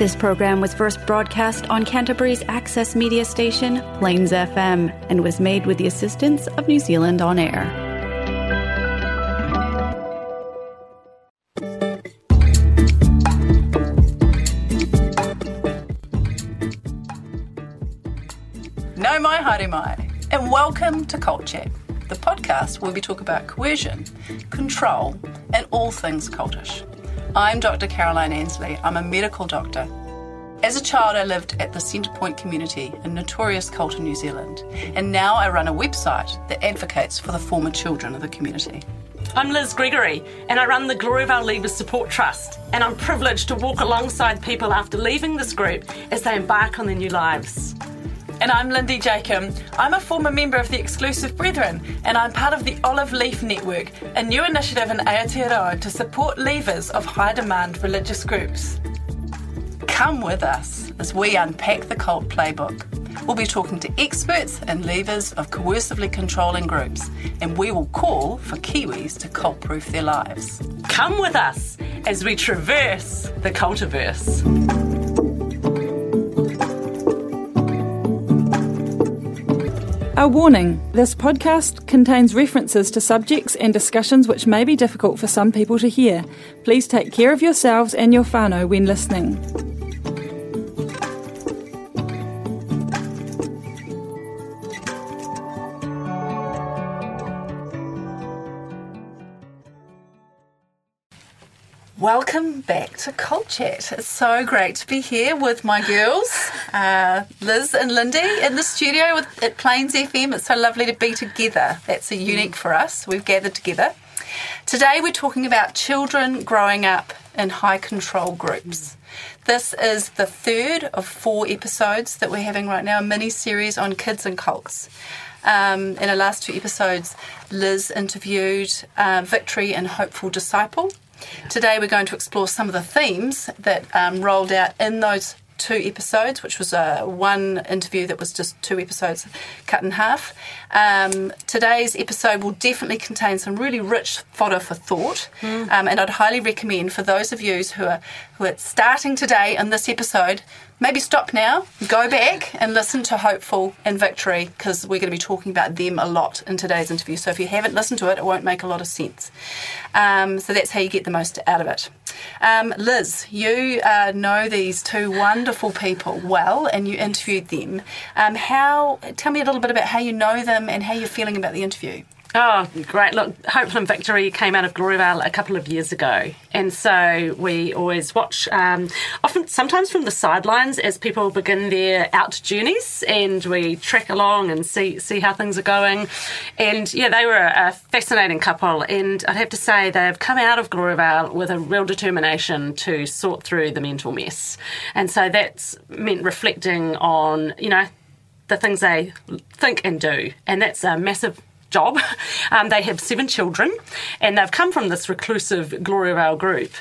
This program was first broadcast on Canterbury's access media station, Plains FM, and was made with the assistance of New Zealand On Air. Nau mai haere mai, and welcome to Cult Chat, the podcast where we talk about coercion, control, and all things cultish. I'm Dr. Caroline Ansley. I'm a medical doctor. As a child, I lived at the Centrepoint community, a notorious cult in New Zealand, and now I run a website that advocates for the former children of the community. I'm Liz Gregory, and I run the Gloriavale Leavers Support Trust. And I'm privileged to walk alongside people after leaving this group as they embark on their new lives. And I'm Lindy Jacob. I'm a former member of the Exclusive Brethren, and I'm part of the Olive Leaf Network, a new initiative in Aotearoa to support leavers of high demand religious groups. Come with us as we unpack the cult playbook. We'll be talking to experts and leavers of coercively controlling groups, and we will call for Kiwis to cult proof their lives. Come with us as we traverse the cultiverse. A warning this podcast contains references to subjects and discussions which may be difficult for some people to hear. Please take care of yourselves and your whānau when listening. Welcome back to Cult Chat. It's so great to be here with my girls, uh, Liz and Lindy, in the studio with, at Plains FM. It's so lovely to be together. That's a unique for us. We've gathered together. Today we're talking about children growing up in high control groups. This is the third of four episodes that we're having right now, a mini series on kids and cults. Um, in the last two episodes, Liz interviewed uh, Victory and Hopeful Disciple. Today, we're going to explore some of the themes that um, rolled out in those two episodes, which was uh, one interview that was just two episodes cut in half. Um, today's episode will definitely contain some really rich fodder for thought, um, and I'd highly recommend for those of you who are who are starting today in this episode. Maybe stop now, go back and listen to Hopeful and Victory because we're going to be talking about them a lot in today's interview. So if you haven't listened to it, it won't make a lot of sense. Um, so that's how you get the most out of it. Um, Liz, you uh, know these two wonderful people well, and you interviewed them. Um, how? Tell me a little bit about how you know them and how you're feeling about the interview. Oh, great. Look, Hopeful and Victory came out of Gloriavale a couple of years ago. And so we always watch, um, often, sometimes from the sidelines as people begin their out journeys and we track along and see, see how things are going. And yeah, they were a fascinating couple. And I'd have to say they've come out of Gloriavale with a real determination to sort through the mental mess. And so that's meant reflecting on, you know, the things they think and do. And that's a massive job. Um, they have seven children, and they've come from this reclusive Gloriavale group.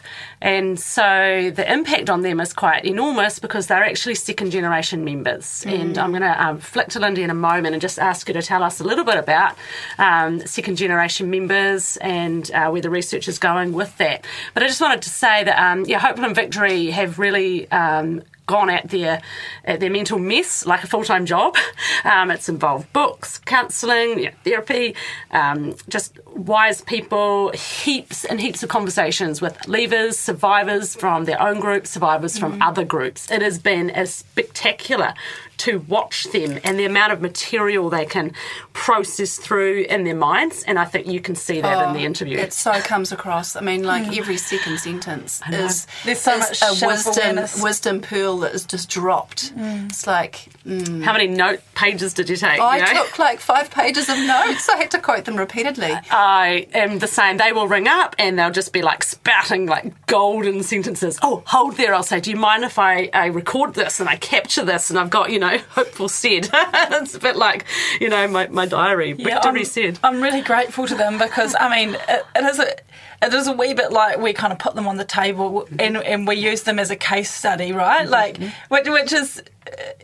And so the impact on them is quite enormous because they're actually second generation members. And I'm going to um, flick to Lindy in a moment and just ask her to tell us a little bit about um, second generation members and uh, where the research is going with that. But I just wanted to say that, um, yeah, Hopeful and Victory have really um, gone at their at their mental mess like a full time job. Um, it's involved books, counselling, you know, therapy, um, just wise people, heaps and heaps of conversations with leavers, survivors from their own group, survivors from other groups. It has been a spectacular to watch them and the amount of material they can process through in their minds. And I think you can see that in the oh, interview. It so comes across. I mean, like every second sentence is, There's so is much a wisdom wisdom pearl that is just dropped. Mm. It's like mm. How many note pages did you take? I you know? took like five pages of notes. I had to quote them repeatedly. I am the same. They will ring up and they'll just be like spouting like golden sentences. Oh, hold there. I'll say, do you mind if I, I record this and I capture this and I've got, you know, hopeful said. it's a bit like, you know, my, my diary. Victory I'm, said. I'm really grateful to them because I mean it, it is a it is a wee bit like we kind of put them on the table and, and we use them as a case study, right? Like which, which is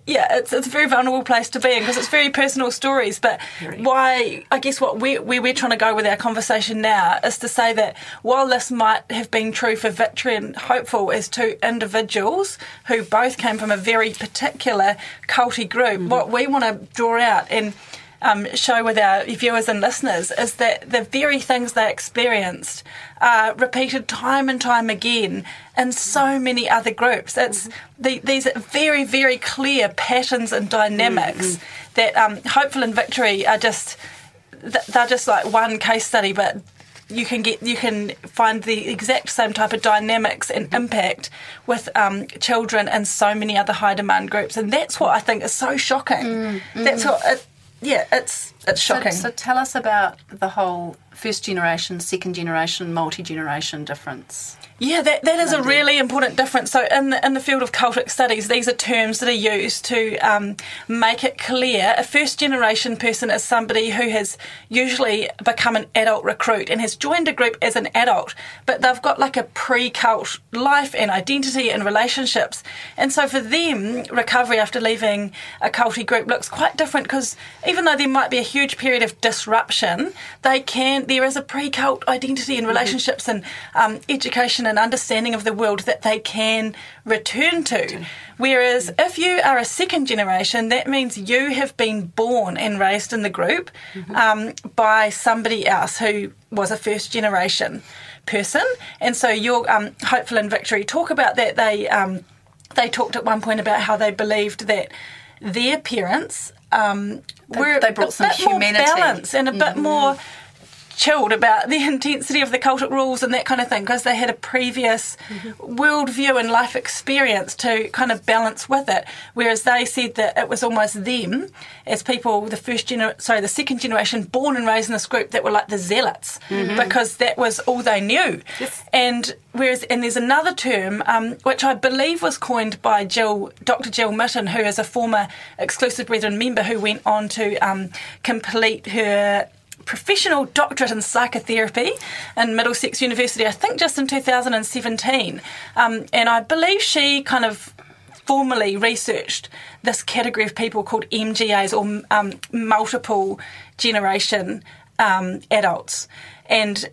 yeah, it's it's a very vulnerable place to be in because it's very personal stories. But why, I guess what we, where we're trying to go with our conversation now is to say that while this might have been true for Victory and Hopeful as two individuals who both came from a very particular culty group, mm-hmm. what we want to draw out and um, show with our viewers and listeners is that the very things they experienced are repeated time and time again in so many other groups. It's mm-hmm. the, these very, very clear patterns and dynamics mm-hmm. that um, Hopeful and Victory are just, they're just like one case study, but you can get you can find the exact same type of dynamics and mm-hmm. impact with um, children and so many other high demand groups, and that's what I think is so shocking. Mm-hmm. That's what it, yeah, it's it's shocking. So, so, tell us about the whole first generation, second generation, multi generation difference. Yeah, that, that is a really important difference. So, in the, in the field of cultic studies, these are terms that are used to um, make it clear a first generation person is somebody who has usually become an adult recruit and has joined a group as an adult, but they've got like a pre cult life and identity and relationships. And so, for them, recovery after leaving a culty group looks quite different because even though there might be a huge period of disruption, they can, there is a pre cult identity and mm-hmm. relationships mm-hmm. and um, education and understanding of the world that they can return to. Whereas if you are a second generation, that means you have been born and raised in the group mm-hmm. um, by somebody else who was a first generation person. And so your um, Hopeful and Victory talk about that. They, um, they talked at one point about how they believed that their parents um, they, were they brought a some bit humanity. more balance and a mm-hmm. bit more chilled about the intensity of the cultic rules and that kind of thing because they had a previous mm-hmm. worldview and life experience to kind of balance with it. Whereas they said that it was almost them as people, the first gener- sorry, the second generation born and raised in this group that were like the zealots mm-hmm. because that was all they knew. Yes. And whereas, and there's another term um, which I believe was coined by Jill, Dr. Jill Mytton, who is a former Exclusive Brethren member who went on to um, complete her professional doctorate in psychotherapy in Middlesex University, I think just in 2017. Um, and I believe she kind of formally researched this category of people called MGAs or um, multiple generation um, adults. And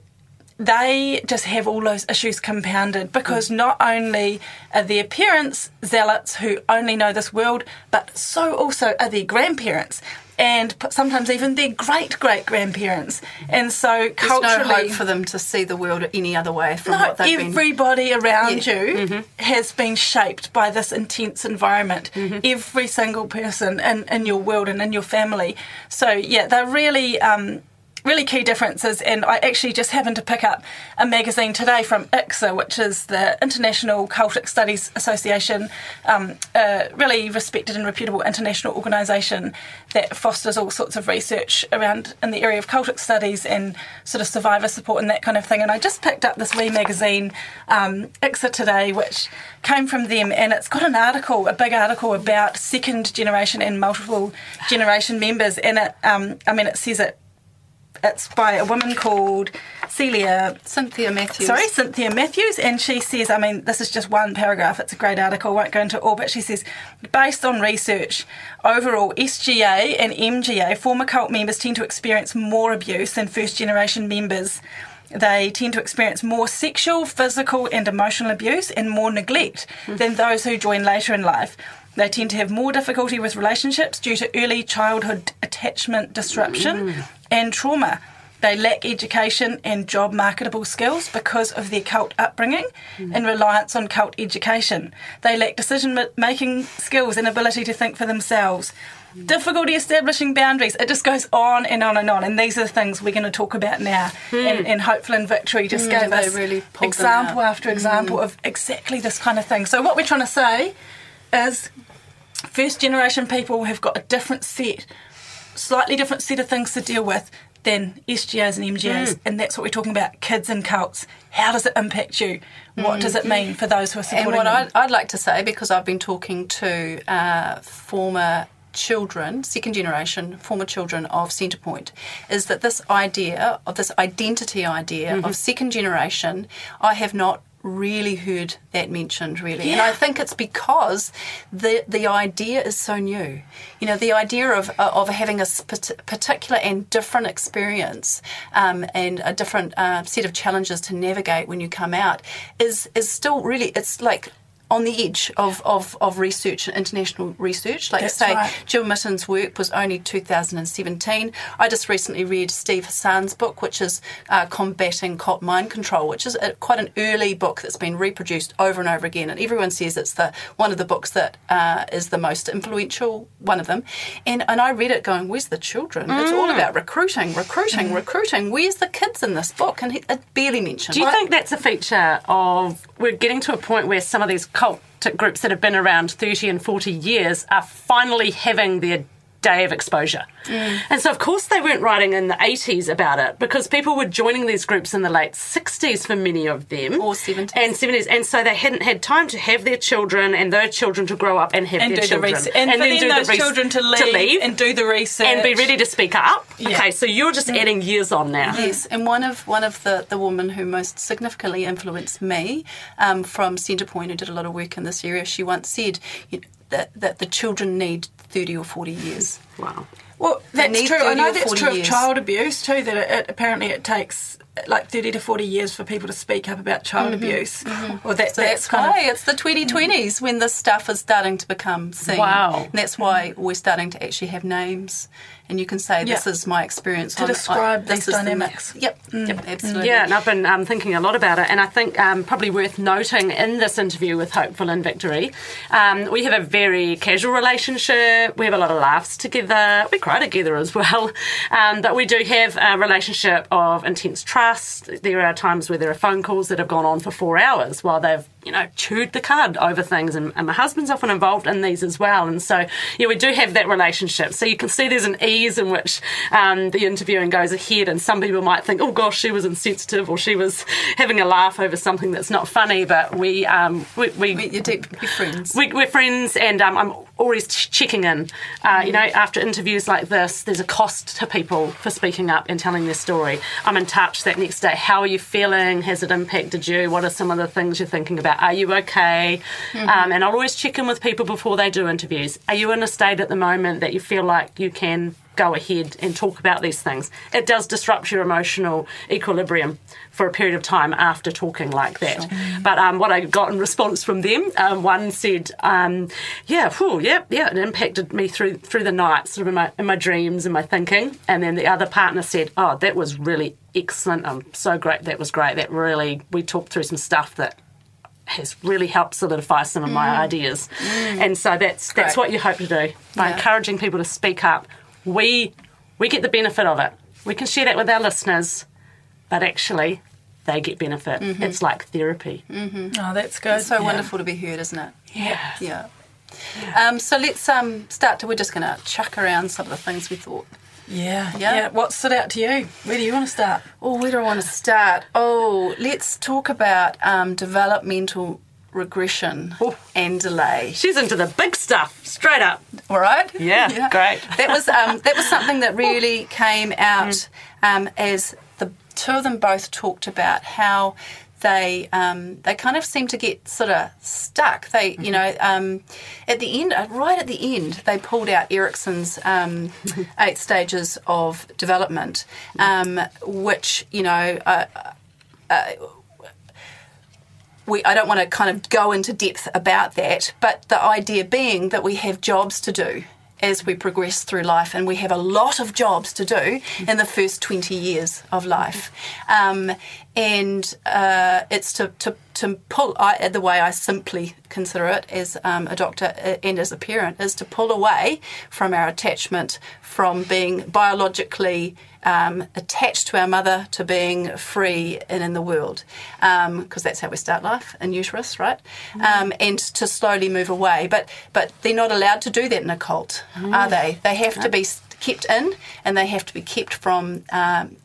they just have all those issues compounded because mm. not only are their parents zealots who only know this world, but so also are their grandparents and sometimes even their great great grandparents. And so culturally, There's no hope for them to see the world any other way from no, what they've everybody been. around yeah. you mm-hmm. has been shaped by this intense environment. Mm-hmm. Every single person in, in your world and in your family. So yeah, they're really. Um, really key differences. And I actually just happened to pick up a magazine today from ICSA, which is the International Cultic Studies Association, um, a really respected and reputable international organisation that fosters all sorts of research around in the area of cultic studies and sort of survivor support and that kind of thing. And I just picked up this wee magazine, um, ICSA Today, which came from them, and it's got an article, a big article about second generation and multiple generation members. And it, um, I mean, it says it it's by a woman called Celia Cynthia Matthews. Sorry, Cynthia Matthews, and she says, I mean, this is just one paragraph. It's a great article. I won't go into all, but she says, based on research, overall SGA and MGA former cult members tend to experience more abuse than first generation members. They tend to experience more sexual, physical, and emotional abuse and more neglect mm. than those who join later in life. They tend to have more difficulty with relationships due to early childhood attachment disruption mm. And trauma. They lack education and job marketable skills because of their cult upbringing mm. and reliance on cult education. They lack decision making skills and ability to think for themselves. Mm. Difficulty establishing boundaries. It just goes on and on and on. And these are the things we're going to talk about now. Mm. And, and Hopeful and Victory just mm, gave us really example after example mm. of exactly this kind of thing. So, what we're trying to say is first generation people have got a different set, slightly different set of things to deal with than SGAs and MGAs, mm. and that's what we're talking about kids and cults. How does it impact you? What mm. does it mean for those who are supporting And what I'd, I'd, like to say, because I've been talking to uh, former children, second generation, former children of Centrepoint, is that this idea of this identity idea mm-hmm. of second generation, I have not really heard that mentioned really. And i think it's because the the idea is so new. You know the idea of of having a particular and different experience um, and a different uh, set of challenges to navigate when you come out is is still really it's like on the edge of, of, of research, international research. Like That's say, right. Jill Mytton's work was only 2017. I just recently read Steve Hassan's book, which is uh, Combating Mind Control, which is a, quite an early book that's been reproduced over and over again. And everyone says it's the one of the books that uh, is the most influential one of them. And, and I read it going, where's the children? It's all about recruiting, recruiting, recruiting. Where's the kids in this book? And he, it barely mentioned. Do you think that's a feature of we're getting to a point where some of these cult groups that have been around 30 and 40 years are finally having their day of exposure? And so, of course, they weren't writing in the 80s about it because people were joining these groups in the late 60s for many of them. Or 70s. And 70s. And so they hadn't had time to have their children and their children to grow up and have and their do the children. research. And, for then then do the those res- children to leave, and do the research. and be ready to speak up. Yeah. Okay, so you're just adding years on now. Yes, and one of one of the, the women who most significantly influenced me um, from Centrepoint, who did a lot of work in this area, she once said that that the children need thirty or forty years. Wow. Well, that's true. I know that's 40 true of child abuse too. That it, it, apparently it takes like thirty to forty years for people to speak up about child mm-hmm. abuse. Mm-hmm. Well, that, So that's, kind why of it's the 2020s when this stuff is starting to become seen. Wow. And that's why we're starting to actually have names, and you can say this Yeah. is my experience To on- describe on- this these is the- dynamics. yep, yep, absolutely. Yeah, and I've been um, thinking a lot about it, and I think um, probably worth noting in this interview with Hopeful and Victory, um, we have a very casual relationship. We have a lot of laughs together. We cry together as well, um, but we do have a relationship of intense trust. There are times where there are phone calls that have gone on for four hours while they've you know chewed the cud over things, and, and my husband's often involved in these as well. And so yeah, we do have that relationship. So you can see there's an ease in which um, the interviewing goes ahead, and some people might think, oh gosh, she was insensitive or she was having a laugh over something that's not funny, but we um, we, we We- deeply friends. we, we're friends, and um, I'm always checking in. Uh, You know, after interviews like this, there's a cost to people for speaking up and telling their story. I'm in touch that next day. How are you feeling? Has it impacted you? What are some of the things you're thinking about? Are you okay? Um, and I'll always check in with people before they do interviews. Are you in a state at the moment that you feel like you can go ahead and talk about these things? It does disrupt your emotional equilibrium for a period of time after talking like that. But um, what I got in response from them, um, one said, um, "Yeah, whew, yeah, yeah, it impacted me through through the night, sort of in my in my dreams and my thinking." And then the other partner said, "Oh, that was really excellent. I'm so great. That was great. That really we talked through some stuff that." Has really helped solidify some of my ideas, and so that's that's Great. what you hope to do by Yeah. encouraging people to speak up. We we get the benefit of it. We can share that with our listeners, but actually, they get benefit. It's like therapy. oh, that's good. It's so Yeah. wonderful to be heard, isn't it? Yeah. Yeah. Um, so let's um, start to. We're just going to chuck around some of the things we thought. Yeah, Yeah. yeah. What stood out to you? Where do you want to start? Oh, where do I want to start? Oh, let's talk about um, developmental regression Oh. and delay. She's into the big stuff, straight up. All right. Yeah, great. That was um, that was something that really came out um, as the two of them both talked about how they um, they kind of seem to get sort of stuck. They you know um, at the end, uh, right at the end, they pulled out Erikson's um, eight stages of development, um, which you know. Uh, we, I don't want to kind of go into depth about that, but the idea being that we have jobs to do as we progress through life, and we have a lot of jobs to do in the first 20 years of life. Um, and uh, it's to, to, to pull, I, the way I simply consider it as um, a doctor uh, and as a parent, is to pull away from our attachment from being biologically um, attached to our mother to being free and in the world, because that's how we start life in uterus, right? Um, and to slowly move away, but but they're not allowed to do that in a cult, are they? They have to be kept in, and they have to be kept from. Um,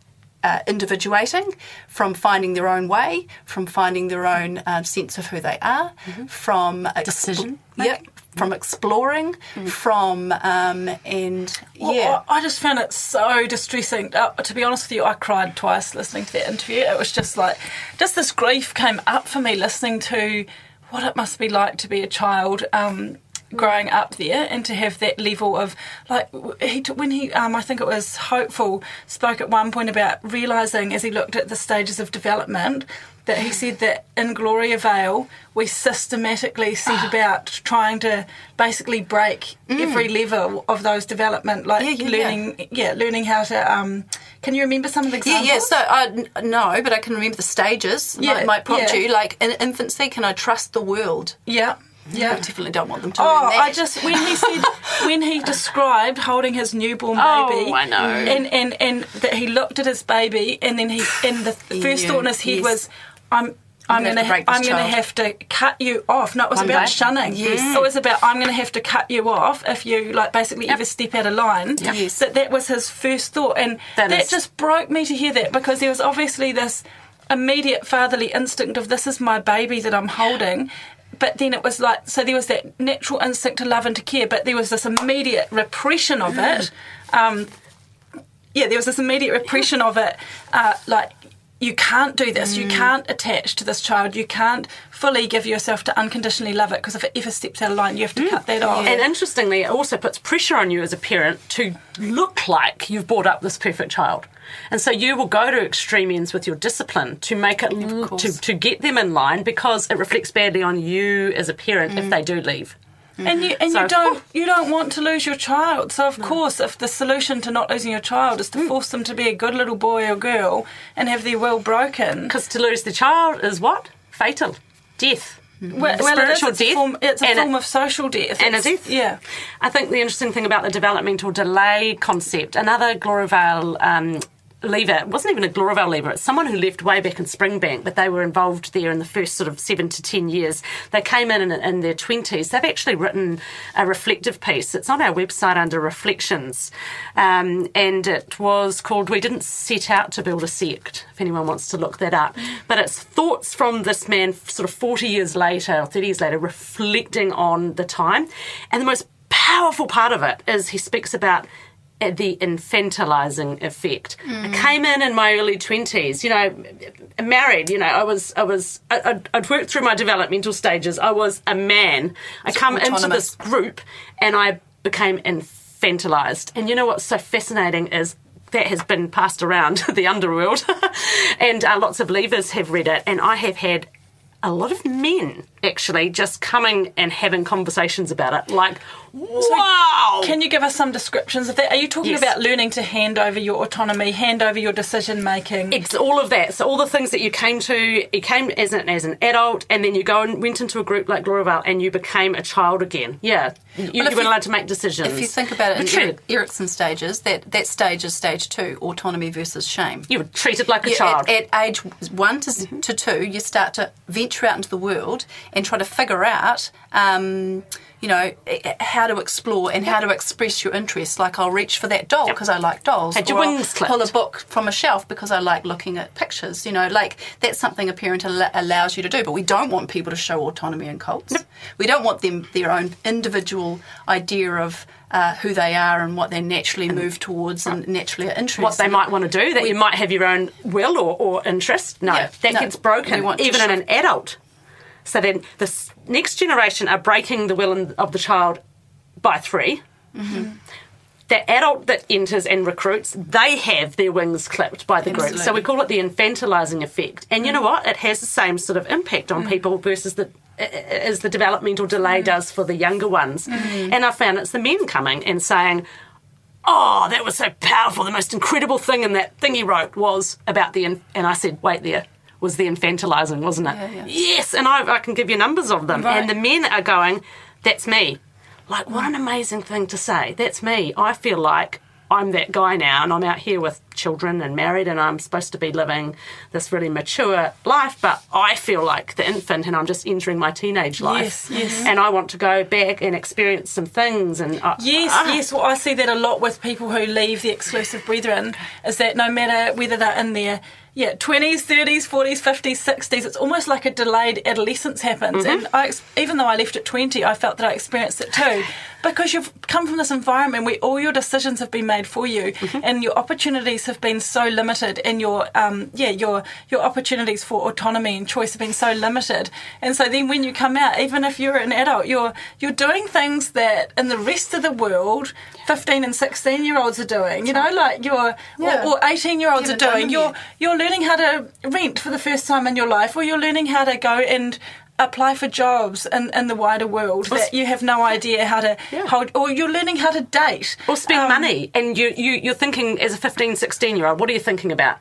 uh, individuating, from finding their own way, from finding their own um, sense of who they are, from exp- Decision Yep, from exploring, from um, and Well, yeah. I I just found it so distressing. Uh, to be honest with you, I cried twice listening to that interview. It was just like, just this grief came up for me listening to what it must be like to be a child. Um, growing up there and to have that level of like he t- when he um, I think it was hopeful spoke at one point about realizing as he looked at the stages of development that he said that in Gloriavale we systematically set about trying to basically break every level of those development, like Yeah, yeah, learning, yeah. learning how to. Um, can you remember some of the Yeah, examples? yeah. So I n- no, but I can remember the stages. Yeah, might, might prompt yeah. you. Like in infancy, can I trust the world? yeah, I yeah. definitely don't want them to Oh. I just when he said when he described holding his newborn baby. Oh, baby, I know. and and and that he looked at his baby, and then he and the first knew, thought in his head yes. was, "I'm." I'm gonna to I'm gonna have to cut you off. No, it was One about day. shunning. Yes. It was about I'm gonna have to cut you off if you like basically ever step out of line. Yes. That that was his first thought, and That that, just broke me to hear that because there was obviously this immediate fatherly instinct of this is my baby that I'm holding. But then it was like so there was that natural instinct to love and to care, but there was this immediate repression of it. Um, yeah, there was this immediate repression of it, uh, like. You can't do this. You mm. can't attach to this child. You can't fully give yourself to unconditionally love it because if it ever steps out of line, you have to mm. cut that off. And interestingly, it also puts pressure on you as a parent to look like you've brought up this perfect child. And so you will go to extreme ends with your discipline to make it to, to get them in line because it reflects badly on you as a parent if mm. they do leave. And you and So- you don't you don't want to lose your child. So of course, if the solution to not losing your child is to Mm. force them to be a good little boy or girl and have their will broken, Because to lose the child is what? Fatal. Death. well, well, it is, spiritual it's a death form, it's a form it- of social death. and a It's- death. Yeah. I think the interesting thing about the developmental delay concept, another Gloriavale um, leaver, it wasn't even a Gloriavale leaver, it's someone who left way back in Springbank, but they were involved there in the first sort of seven to ten years. They came in in, in their 20s. They've actually written a reflective piece. It's on our website under Reflections, um, and it was called We Didn't Set Out to Build a Sect, if anyone wants to look that up. But it's thoughts from this man sort of 40 years later, or 30 years later, reflecting on the time. And the most powerful part of it is he speaks about the infantilizing effect. I came in in my early twenties, you know, married. You know, I was, I was, I, I'd, I'd worked through my developmental stages. I was a man. I come into this group, and I became infantilized. And you know what's so fascinating is that has been passed around the underworld, and uh, lots of leavers have read it, and I have had a lot of men actually just coming and having conversations about it. Like, wow! Can you give us some descriptions of that? Are you talking Yes. about learning to hand over your autonomy, hand over your decision making? It's all of that. So all the things that you came to, you came as an as an adult, and then you go and went into a group like Gloriavale, and you became a child again. Yeah, you, you weren't allowed to make decisions. if you think about it in Erikson stages, that, that stage is stage two, autonomy versus shame. you were treated like a Yeah, child. At, at age one to, to two, you start to venture out into the world and try to figure out, um, you know, how to explore and how to express your interests. Like I'll reach for that doll because I like dolls. Had your or I'll pull a book from a shelf because I like looking at pictures. You know, like that's something a parent al- allows you to do. But we don't want people to show autonomy in cults. We don't want them their own individual idea of. Uh, who they are and what they naturally move towards and naturally are interested what they might want to do, that you might have your own will or, or interest. No, Yeah, that no. gets broken, even in an adult. So then the next generation are breaking the will of the child by 3 Mm-hmm. The adult that enters and recruits, they have their wings clipped by the group. So we call it the infantilizing effect. And you know what? It has the same sort of impact on mm. people versus the as the developmental delay mm. does for the younger ones. Mm. And I found it's the men coming and saying, oh, that was so powerful. The most incredible thing in that thing he wrote was about the, and I said, wait there, was the infantilizing, wasn't it? Yeah, yeah. Yes, and I, I can give you numbers of them. Right. And the men are going, that's me. Like, what an amazing thing to say. That's me. I feel like I'm that guy now, and I'm out here with children and married, and I'm supposed to be living this really mature life, but I feel like the infant, and I'm just entering my teenage life. Yes, yes. And I want to go back and experience some things. And I, Yes, ah. yes. Well, I see that a lot with people who leave the exclusive brethren. Is that no matter whether they're in their yeah, 20s, 30s, 40s, 50s, 60s, it's almost like a delayed adolescence happens. Mm-hmm. And I, even though I left at 20, I felt that I experienced it too. Because you've come from this environment where all your decisions have been made for you Mm-hmm. and your opportunities have been so limited and your, um, yeah, your, your opportunities for autonomy and choice have been so limited. And so then when you come out, even if you're an adult, you're, you're doing things that in the rest of the world, 15 and 16 year olds are doing, you know, like you're, Yeah. or, or 18 year olds are doing. You're, yet. you're learning how to rent for the first time in your life, or you're learning how to go and apply for jobs in, in the wider world that you have no idea how to hold, or you're learning how to date. Or spend Um, money. And you, you, you're thinking, as a 15, 16 year old, what are you thinking about?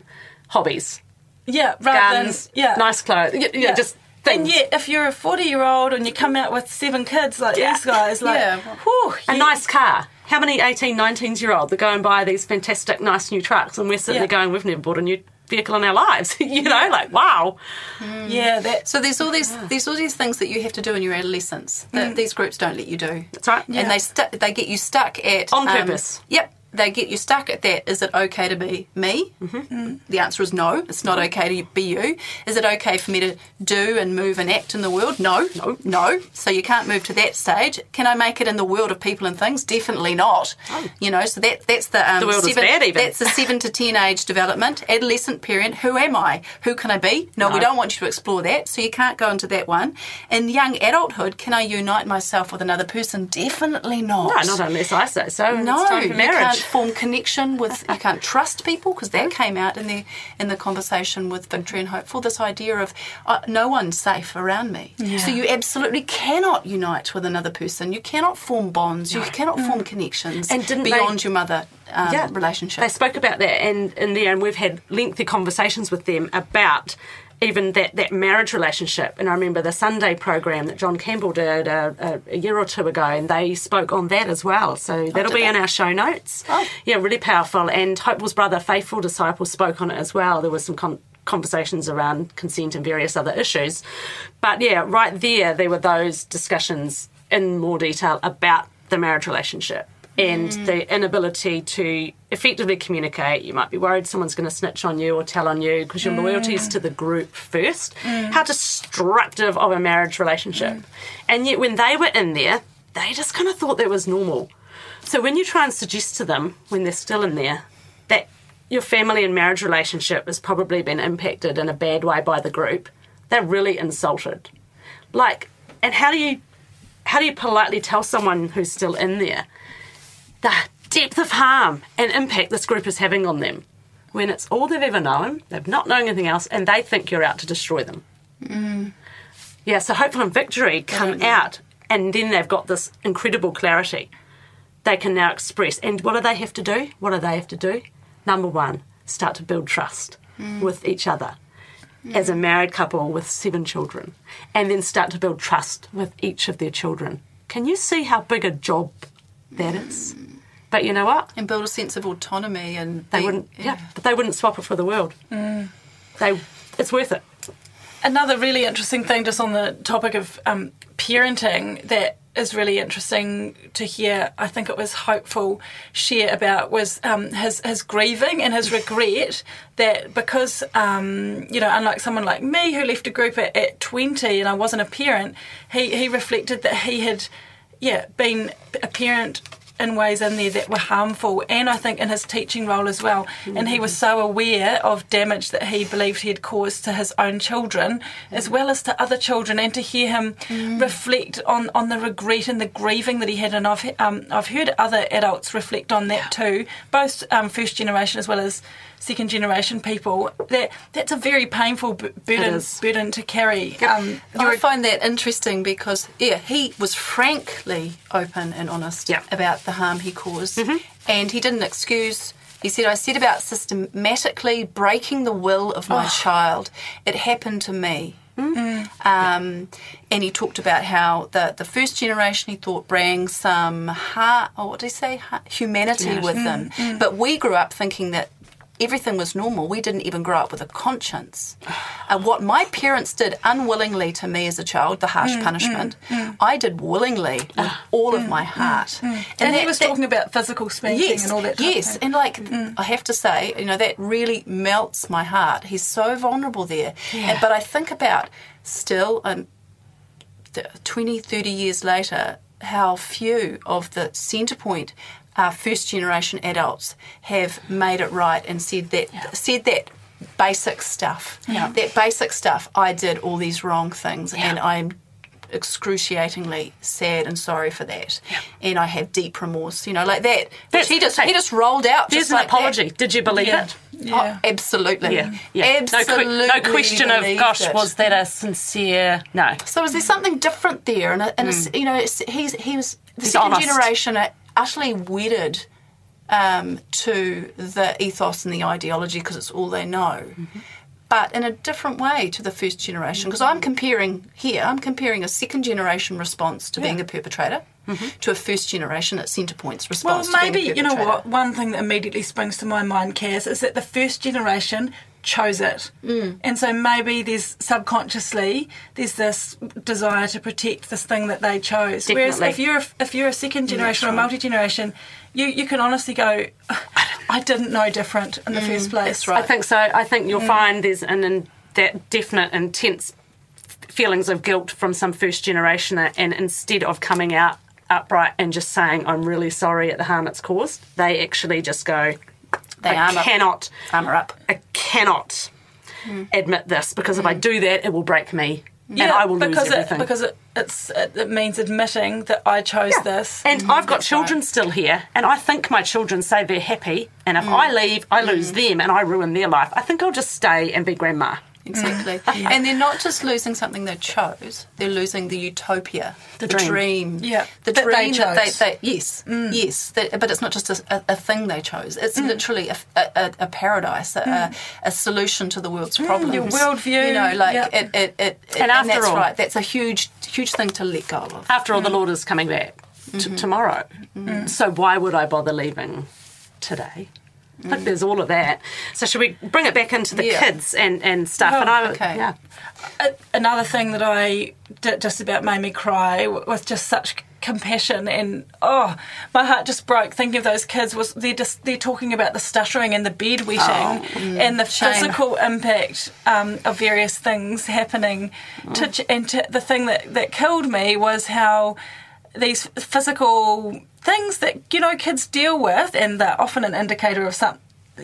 Hobbies, Yeah, rather guns, than, yeah. nice clothes. y- Yeah, just things. And yet, if you're a 40 year old and you come out with seven kids like Yeah. these guys, like, Yeah. whew, a you- nice car. How many 18, 19 year olds that go and buy these fantastic, nice new trucks? And we're sitting Yeah. there going, we've never bought a new vehicle in our lives. you know, like, wow. Mm. Yeah, that, So there's all these ah. there's all these things that you have to do in your adolescence that mm. these groups don't let you do. That's right. And they stu- they get you stuck at On um, purpose. Yep. They get you stuck at that. Is it okay to be me? Mm-hmm. The answer is no. It's not okay to be you. Is it okay for me to do and move and act in the world? No. No. No. So you can't move to that stage. Can I make it in the world of people and things? Definitely not. You know. So that that's the um, The world is seven, bad even. That's the seven to ten age development, adolescent period. Who am I? Who can I be? No, we don't want you to explore that. So you can't go into that one. In young adulthood, can I unite myself with another person? Definitely not. No, not unless I say so. No, it's time for you marriage. can't form connection with. You can't trust people because that came out in the in the conversation with Victory and Hopeful. This idea of uh, no one's safe around me, so you absolutely cannot unite with another person. You cannot form bonds. You cannot form connections And didn't they- beyond your mother um, relationship. They spoke about that, and in there, and we've had lengthy conversations with them about even that, that marriage relationship. And I remember the Sunday program that John Campbell did a, a, a year or two ago, and they spoke on that as well. So oh, that'll be in our show notes. Oh. Yeah, really powerful. And Hopeful's brother, Faithful Disciple, spoke on it as well. There was some con- conversations around consent and various other issues. But yeah, right there, there were those discussions in more detail about the marriage relationship and mm. the inability to effectively communicate. You might be worried someone's going to snitch on you or tell on you because your loyalty is mm. to the group first. Mm. How destructive of a marriage relationship. And yet, when they were in there, they just kind of thought that was normal. So, when you try and suggest to them, when they're still in there, that your family and marriage relationship has probably been impacted in a bad way by the group, they're really insulted. Like, and how do you how do you politely tell someone who's still in there the depth of harm and impact this group is having on them when it's all they've ever known, they've not known anything else, and they think you're out to destroy them? Mm. Yeah, so Hopeful and Victory come out, and then they've got this incredible clarity. They can now express. And what do they have to do? What do they have to do? Number one, start to build trust mm. with each other as a mm. married couple with seven children, and then start to build trust with each of their children. Can you see how big a job that is? But you know what? and build a sense of autonomy and They being- wouldn't. Yeah, but they wouldn't swap it for the world. They, it's worth it. Another really interesting thing, just on the topic of um, parenting, that is really interesting to hear. I think it was hopeful share about was um, his his grieving and his regret that because um, you know, unlike someone like me who left a group at, at twenty and I wasn't a parent, he he reflected that he had yeah been a parent in ways in there that were harmful, and I think in his teaching role as well. And he was so aware of damage that he believed he had caused to his own children, as well as to other children, and to hear him reflect on, on the regret and the grieving that he had. And I've um, I've heard other adults reflect on that too, both um, first generation as well as second generation people. That that's a very painful b- burden burden to carry. Um, I find that interesting because yeah, he was frankly open and honest Yeah. about the harm he caused, and he didn't excuse. He said, "I said about systematically breaking the will of my child. It happened to me." Um, and he talked about how the, the first generation he thought bring some heart, oh, what did he say, Ha- humanity, with them. But we grew up thinking that everything was normal. We didn't even grow up with a conscience. And what my parents did unwillingly to me as a child, the Mm, harsh punishment, mm, mm, mm. I did willingly with ah, all of my heart. Mm, And, he that- was that- talking about physical spanking yes, and all that. Yes, and like I have to say, you know, that really melts my heart. He's so vulnerable there. And, but I think about still, um, th- 20, 30 years later, how few of the Centrepoint uh, first generation adults have made it right and said that said that basic stuff. That basic stuff. I did all these wrong things, and I'm excruciatingly sad and sorry for that. And I have deep remorse. You know, like that. Which That's- he just hey, he just rolled out. There's just an like that. apology. Did you believe Yeah. it? Yeah. Oh, absolutely. Yeah, yeah. Absolutely. No, que- no question of, gosh, it. was that a sincere? No. So is there something different there? And, a, and a, you know, he's he was the Hmm. He's second honest. generation are utterly wedded um, to the ethos and the ideology because it's all they know. Mm-hmm. But in a different way to the first generation, because I'm comparing here, I'm comparing a second generation response to being a perpetrator Mm-hmm. to a first generation at Centrepoint's Well, response. to being a maybe you know what. One thing that immediately springs to my mind, Caz, is that the first generation chose it, mm. and so maybe there's subconsciously there's this desire to protect this thing that they chose. Whereas if you're if you're a second generation or multi generation, you you can honestly go, I didn't know different in the mm, first place. that's right. I think so. I think you'll mm. find there's an, an that definite intense feelings of guilt from some first generation, uh, and instead of coming out upright and just saying I'm really sorry at the harm it's caused, they actually just go, They I arm up. cannot, Armour up. I cannot admit this because if I do that, it will break me. and Yeah, I will lose because everything. it because it it's it, it means admitting that I chose this. And mm-hmm. I've got That's children right. still here, and I think my children say they're happy. And if mm. I leave, I lose mm. them and I ruin their life. I think I'll just stay and be grandma. Exactly. Mm. And they're not just losing something they chose, they're losing the utopia, The dream. dream. Yeah, The that they dream that they, chose. they yes, mm. yes. That, but it's not just a, a, a thing they chose, it's mm. literally a, a, a paradise, a, a, a solution to the world's problems. your worldview, You know, like yeah. it, it, it, it- And after that's all- right, that's a huge, huge thing to let go of. After all, the Lord is coming back t- mm-hmm. tomorrow. Mm-hmm. So why would I bother leaving today? I think there's all of that. So should we bring it back into the Yeah. kids and, and stuff? Oh, and I, okay. yeah. Another thing that I did just about made me cry w- with just such compassion and oh my heart just broke thinking of those kids was they're just they're talking about the stuttering and the bedwetting and the shame. physical impact um, of various things happening to and to, the thing that that killed me was how these physical things that you know kids deal with and they're often an indicator of some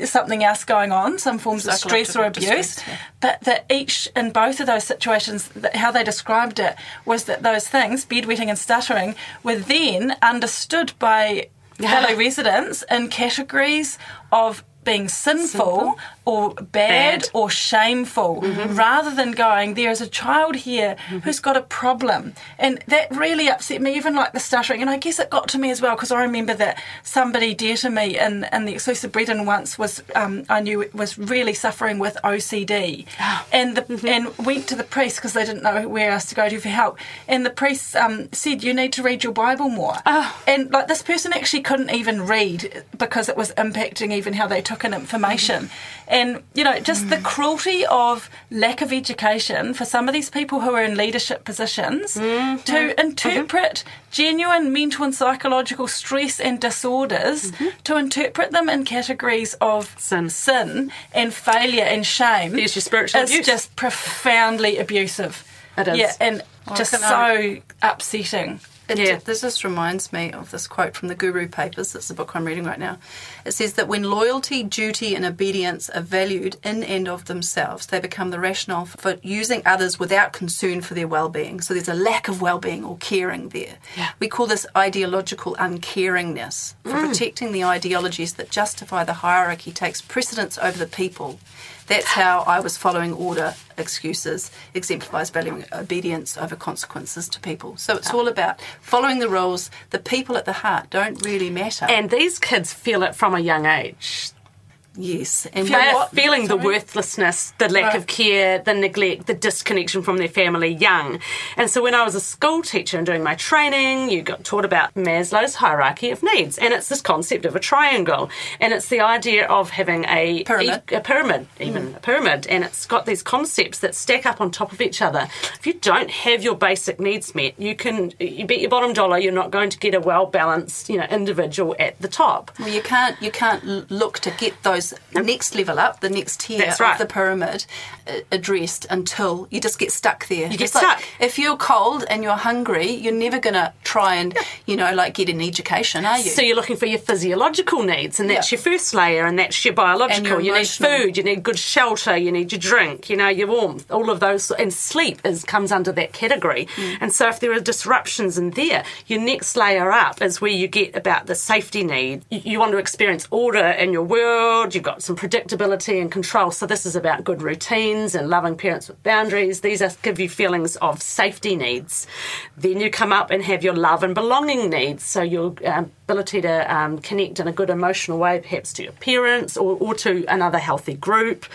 something else going on some forms of stress or abuse. distress, yeah. but that each in both of those situations how they described it was that those things bedwetting and stuttering were then understood by fellow residents in categories of being sinful, or bad, Bad. or shameful mm-hmm. rather than going there is a child here mm-hmm. who's got a problem. And that really upset me even like the stuttering. And i guess it got to me as well because i remember that somebody dear to me in, in the exclusive Brethren once was um, i knew was really suffering with ocd ah. and the mm-hmm. and went to the priest because they didn't know where else to go to for help. And the priest um, said you need to read your bible more. Ah. And like this person actually couldn't even read because it was impacting even how they took in information and you know just the cruelty of lack of education for some of these people who are in leadership positions mm-hmm. to mm-hmm. interpret genuine mental and psychological stress and disorders mm-hmm. to interpret them in categories of Sin. sin and failure and shame There's your spiritual is abuse. just profoundly abusive It is. yeah and just so I- upsetting It, Yeah. This just reminds me of this quote from the Guru Papers. It's the book I'm reading right now. It says that when loyalty, duty, and obedience are valued in and of themselves, they become the rationale for using others without concern for their well-being. So there's a lack of well-being or caring there. Yeah. We call this ideological uncaringness. For mm. protecting the ideologies that justify the hierarchy takes precedence over the people. That's how I was following order excuses exemplifies valuing obedience over consequences to people. So it's all about following the rules. The people at the heart don't really matter. And these kids feel it from a young age. Yes, and feeling the worthlessness, the lack of care, the neglect, the disconnection from their family young. And so when I was a school teacher and doing my training, you got taught about Maslow's hierarchy of needs. And it's this concept of a triangle. And it's the idea of having a Pyramid. A, pyramid, even hmm. a pyramid. And it's got these concepts that stack up on top of each other. If you don't have your basic needs met, you can you bet your bottom dollar you're not going to get a well balanced, you know, individual at the top. Well, you can't you can't look to get those next level up, the next tier right. of the pyramid uh, addressed until you just get stuck there. You get like, stuck. If you're cold and you're hungry, you're never going to try and you know like get an education, are you? So you're looking for your physiological needs, and that's Yeah. your first layer, and that's your biological. You need food, you need good shelter, you need your drink, you know, your warmth, all of those, and sleep is comes under that category. Mm. And so if there are disruptions in there, your next layer up is where you get about the safety need. You, you want to experience order in your world. You've got some predictability and control. So this is about good routines and loving parents with boundaries. These are, give you feelings of safety needs. Then you come up and have your love and belonging needs. So your um, ability to um, connect in a good emotional way, perhaps to your parents or, or to another healthy group.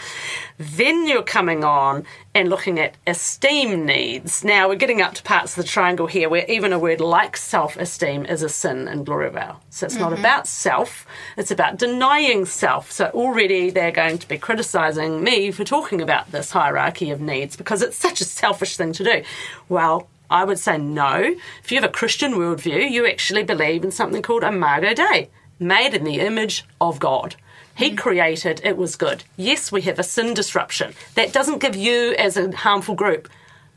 Then you're coming on and looking at esteem needs. Now we're getting up to parts of the triangle here where even a word like self esteem is a sin in Gloriavale. So it's not mm-hmm. about self, it's about denying self. So already they're going to be criticising me for talking about this hierarchy of needs because it's such a selfish thing to do. Well, I would say no. If you have a Christian worldview, you actually believe in something called Imago Dei, made in the image of God. He created, it was good. Yes, we have a sin disruption. That doesn't give you, as a harmful group,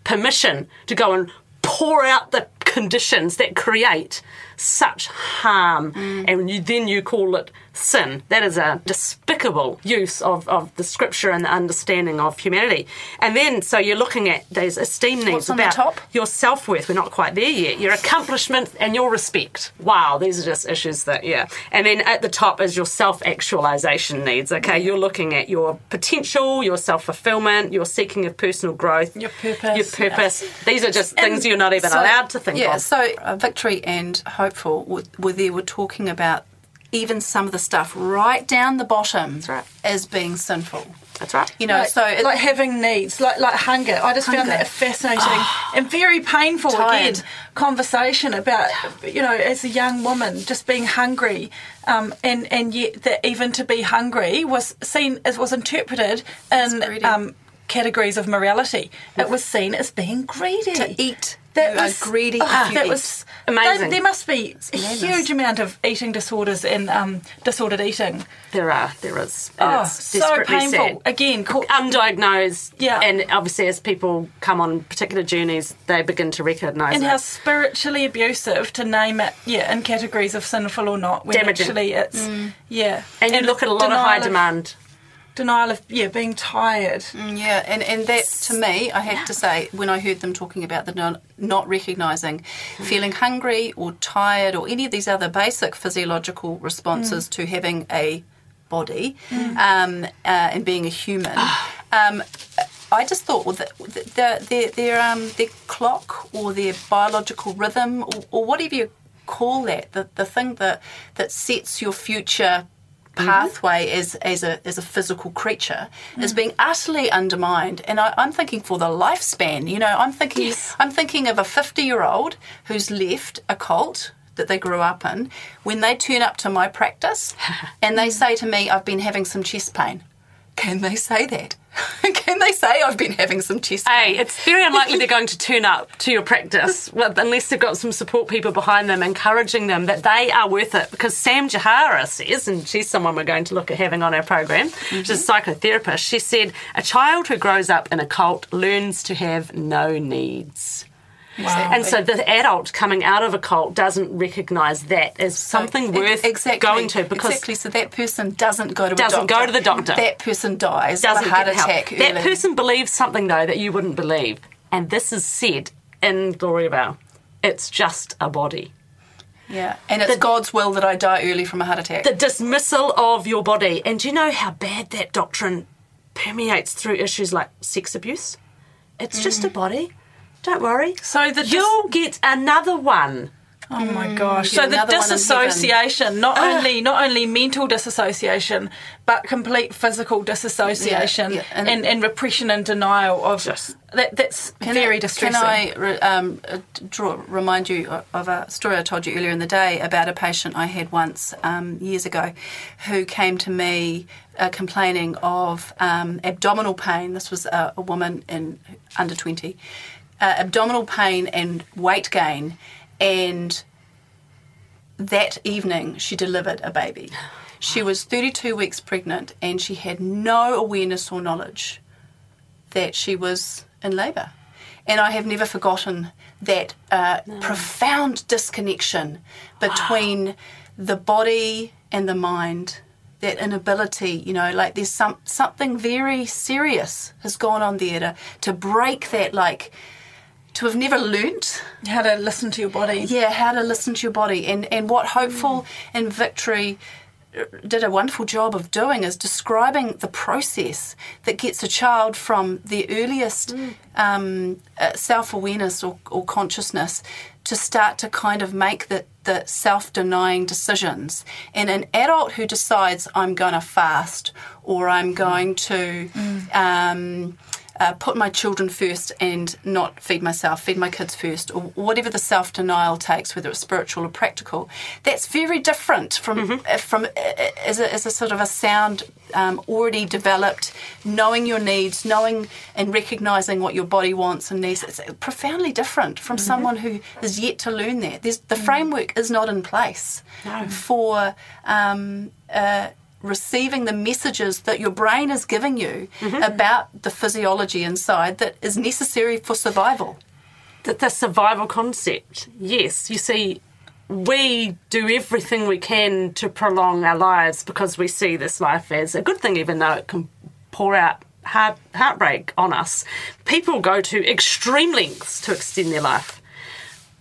permission to go and pour out the conditions that create such harm and you, then you call it sin. That is a despicable use of, of the scripture and the understanding of humanity. And then, so you're looking at those esteem needs What's on the about top? your self worth. We're not quite there yet. Your accomplishment and your respect. Wow, these are just issues that, yeah. And then at the top is your self actualization needs. Okay, you're looking at your potential, your self fulfillment, your seeking of personal growth, Your purpose, Your purpose. These are just things you're not even So- allowed to think yeah, of. so uh, Victory and Hopeful were, were there were talking about even some of the stuff right down the bottom right. as being sinful. That's right. You know, like, so it, like having needs, like like hunger. I just found Hunger. that fascinating and very painful. Tired. Again, conversation about you know, as a young woman, just being hungry, um, and and yet that even to be hungry was seen as was interpreted in um, categories of morality. It was seen as being greedy. to eat. That was greedy. ah, that was Amazing. There, there must be a huge amount of eating disorders and um, disordered eating. There are. There is. Oh, it's so painful. sad. Again, cau- Undiagnosed. Yeah. And obviously, as people come on particular journeys, they begin to recognise and it. how spiritually abusive to name it, yeah, in categories of sinful or not, when Damaging. actually it's, yeah. and you look at a lot of high denial demand. Denial of, yeah, being tired. Yeah, and, and that to me, I have to say, when I heard them talking about the non, not recognising feeling hungry or tired or any of these other basic physiological responses to having a body um, uh, and being a human, um, I just thought well, their, their, their, um, their clock or their biological rhythm or, or whatever you call that, the, the thing that, that sets your future Mm-hmm. pathway as as a as a physical creature is mm. being utterly undermined. And I, I'm thinking for the lifespan. You know, I'm thinking I'm thinking of a 50 year old who's left a cult that they grew up in when they turn up to my practice and they mm. say to me, "I've been having some chest pain." Can they say that? Can they say I've been having some chest pain? Hey, it's very unlikely they're going to turn up to your practice unless they've got some support people behind them encouraging them that they are worth it. Because Sam Jahara says, and she's someone we're going to look at having on our program, she's a mm-hmm. psychotherapist, she said, a child who grows up in a cult learns to have no needs. And so the adult coming out of a cult doesn't recognise that as something Ex- worth exactly, going to because exactly. So that person doesn't go to Doesn't a go to the doctor. That person dies doesn't heart attack. That early. person believes something though that you wouldn't believe, and this is said in Gloriavale. It's just a body. Yeah, and it's God's will that I die early from a heart attack. The dismissal of your body, and do you know how bad that doctrine permeates through issues like sex abuse? It's just a mm. body. Don't worry. So the dis- You'll get another one. Oh my gosh! So the another one in disassociation, not only not only mental disassociation, but complete physical disassociation Yeah, yeah, and, and- and, repression and denial of Just- that. That's Can very I, distressing. Can I re- um, uh, draw, remind you of a story I told you earlier in the day about a patient I had once um, years ago who came to me uh, complaining of um, abdominal pain. This was a, a woman in under 20. Uh, abdominal pain and weight gain, and that evening she delivered a baby. She was 32 weeks pregnant and she had no awareness or knowledge that she was in labour. And I have never forgotten that uh, profound disconnection between the body and the mind. That inability, you know, like there's some something very serious has gone on there to, to break that, like to have never learnt How to listen to your body. yeah, how to listen to your body. And, and what Hopeful and Victory uh, did a wonderful job of doing is describing the process that gets a child from the earliest um, uh, self awareness or, or consciousness to start to kind of make the, the self denying decisions. And an adult who decides, I'm going to fast or I'm going to. Um, uh, put my children first and not feed myself, feed my kids first, or whatever the self denial takes, whether it's spiritual or practical. That's very different from uh, from uh, as, a, as a sort of a sound um, already developed, knowing your needs, knowing and recognizing what your body wants and needs. It's profoundly different from someone who is yet to learn that. There's, the framework is not in place for. Um, uh, receiving the messages that your brain is giving you mm-hmm. about the physiology inside that is necessary for survival. the, the survival concept. Yes, you see, we do everything we can to prolong our lives because we see this life as a good thing, even though it can pour out heart, heartbreak on us. People go to extreme lengths to extend their life.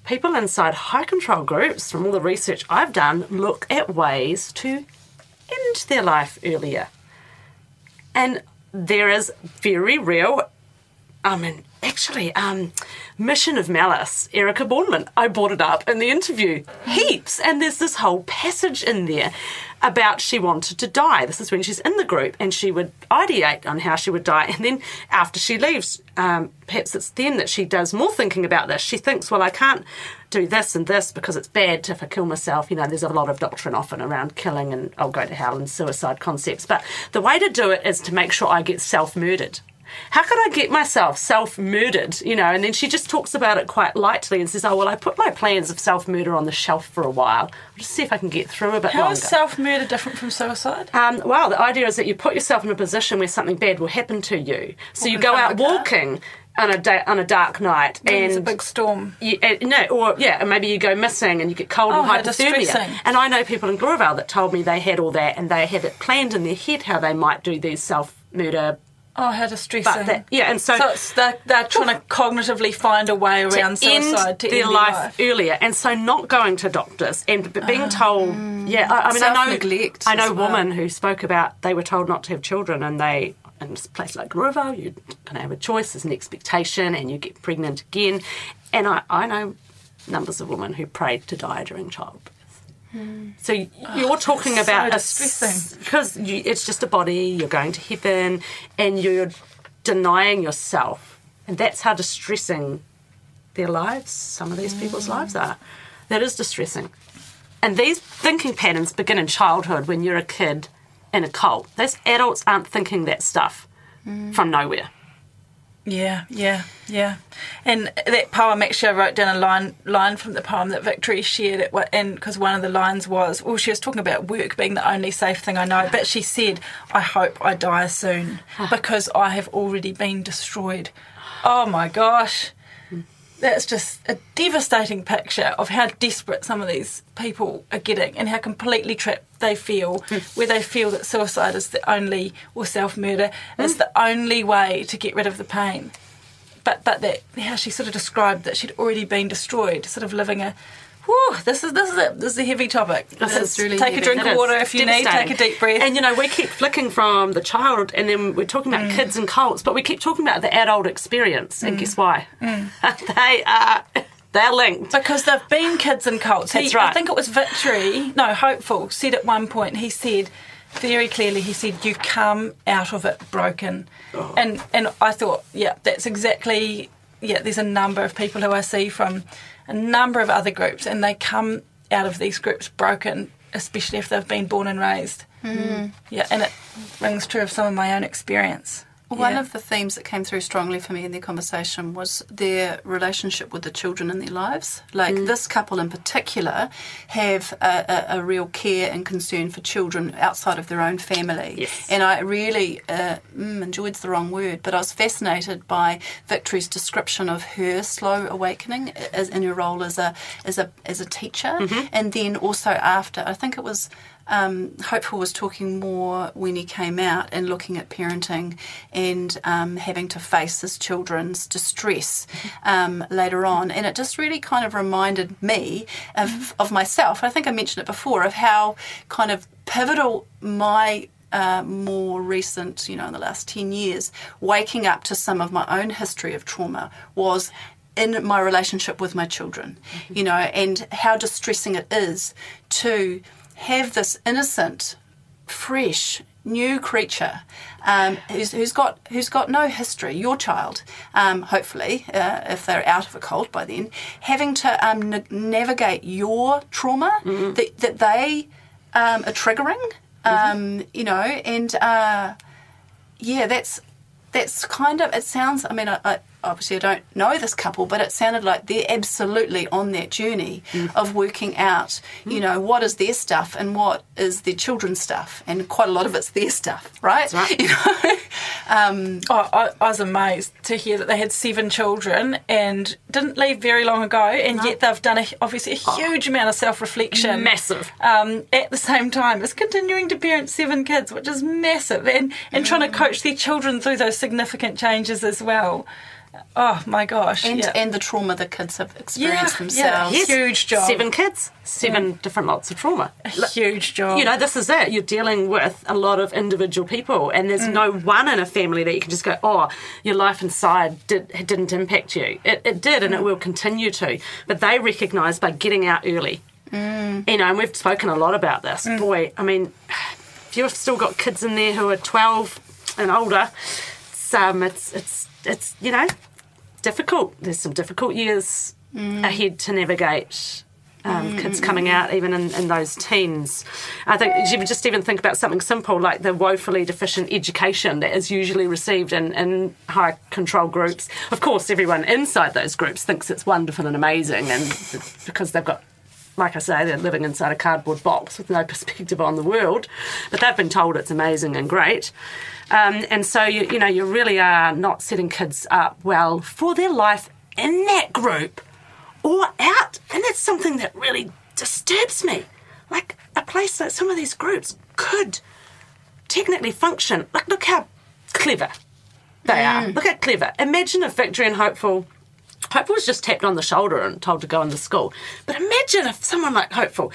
People inside high control groups, from all the research I've done, look at ways to end their life earlier. And there is very real I mean, actually, um, Mission of Malice, Erika Bornman, I brought it up in the interview heaps. And there's this whole passage in there about she wanted to die. This is when she's in the group and she would ideate on how she would die. And then after she leaves, um, perhaps it's then that she does more thinking about this. She thinks, well, I can't do this and this because it's bad if I kill myself. You know, there's a lot of doctrine often around killing and I'll go to hell and suicide concepts. But the way to do it is to make sure I get self murdered how could I get myself self murdered? You know, and then she just talks about it quite lightly and says, Oh, well, I put my plans of self murder on the shelf for a while. I'll just see if I can get through a bit How longer. is self murder different from suicide? Um, well, the idea is that you put yourself in a position where something bad will happen to you. So you go out of a car? walking on a day, on a dark night, When there's a big storm. you, uh, no, or yeah, and maybe you go missing and you get cold Oh, and hypothermia. And I know people in Gloriavale that told me they had all that and they had it planned in their head how they might do these self murder. Oh, how distressing. But that, yeah, and so, so they're, they're trying to cognitively find a way around to suicide to their end life, their life. earlier, and so not going to doctors and being ah. told, yeah, I, I mean, I know, Self-neglect I know well. women who spoke about they were told not to have children, and they in a place like Gloriavale, you're going have a choice, there's an expectation, and you get pregnant again, and I, I know numbers of women who prayed to die during childbirth. Mm. So you're ah, talking so about distressing. because you, it's just a body. You're going to heaven, and you're denying yourself, and that's how distressing their lives, some of these people's mm. lives are. That is distressing. And these thinking patterns begin in childhood when you're a kid in a cult. Those adults aren't thinking that stuff mm. from nowhere. Yeah, yeah, yeah. And that poem actually, I wrote down a line line from the poem that Victory shared it, and because one of the lines was, well, she was talking about work being the only safe thing I know, but she said, "I hope I die soon because I have already been destroyed." Oh my gosh. That's just a devastating picture of how desperate some of these people are getting and how completely trapped they feel, hmm. where they feel that suicide is the only, or self murder hmm. is the only way to get rid of the pain. But but that how she sort of described that she'd already been destroyed, sort of living a. Whew, this is this is a this is a heavy topic. This is really take heavy. a drink It of water if you need. Take a deep breath. And you know, we keep flicking from the child, and then we're talking about mm. kids and cults, but we keep talking about the adult experience. And mm. guess why? Mm. they are They're linked. Because they've been kids and cults. He, That's right. I think it was Victory, no, Hopeful, said at one point, he said very clearly, he said, you come out of it broken. Oh. And, and I thought, yeah, that's exactly, yeah, there's a number of people who I see from a number of other groups, and they come out of these groups broken, especially if they've been born and raised. Mm. Yeah, and it rings true of some of my own experience. One Yeah. of the themes that came through strongly for me in their conversation was their relationship with the children in their lives. Like this couple in particular have a, a, a real care and concern for children outside of their own family. Yes. And I really uh, mm, enjoyed's the wrong word, but I was fascinated by Victory's description of her slow awakening as in her role as a as a as a teacher, and then also after. I think it was um, Hopeful was talking more when he came out and looking at parenting and um, having to face his children's distress um, later on. And it just really kind of reminded me of, of myself. I think I mentioned it before of how kind of pivotal my uh, more recent, you know, in the last 10 years, waking up to some of my own history of trauma was in my relationship with my children, you know, and how distressing it is to have this innocent, fresh, new creature um, who's, who's got who's got no history. Your child, um, hopefully, uh, if they're out of a cult by then, having to um, na- navigate your trauma that that they um, are triggering. Um, You know, and uh, yeah, that's that's kind of it sounds. I mean, I, I obviously I don't know this couple, but it sounded like they're absolutely on that journey of working out. You know, what is their stuff and what is their children's stuff, and quite a lot of it's their stuff, right? right. You know, um, Oh, I, I was amazed to hear that they had seven children and didn't leave very long ago, and yet they've done a, obviously a huge amount of self reflection. Massive. Um, at the same time as continuing to parent seven kids, which is massive, and, and trying to coach their children through those significant changes as well. Oh my gosh. and yeah. and the trauma the kids have experienced Yeah, themselves. yeah. Huge job. Seven kids, seven different lots of trauma. a huge job. You know, this is it. You're dealing with a lot of individual people, and there's mm. no one in a family that you can just go, "Oh, your life inside did, it didn't impact you." It, it did, and it mm. will continue to. But they recognise by getting out early. Mm. You know, and we've spoken a lot about this. Boy, I mean, if you've still got kids in there who are 12 and older, it's um, it's it's it's you know difficult. There's some difficult years mm. ahead to navigate. Um, mm, kids mm, coming out even in, in those teens. I think you just even think about something simple like the woefully deficient education that is usually received in, in high control groups. Of course, everyone inside those groups thinks it's wonderful and amazing, and because they've got like I say, they're living inside a cardboard box with no perspective on the world, but they've been told it's amazing and great. Um, and so, you, you know, you really are not setting kids up well for their life in that group or out. And that's something that really disturbs me. Like a place like some of these groups could technically function. Like, look how clever they are. Look how clever. Imagine if Victory and Hopeful Hopeful was just tapped on the shoulder and told to go into school. But imagine if someone like Hopeful,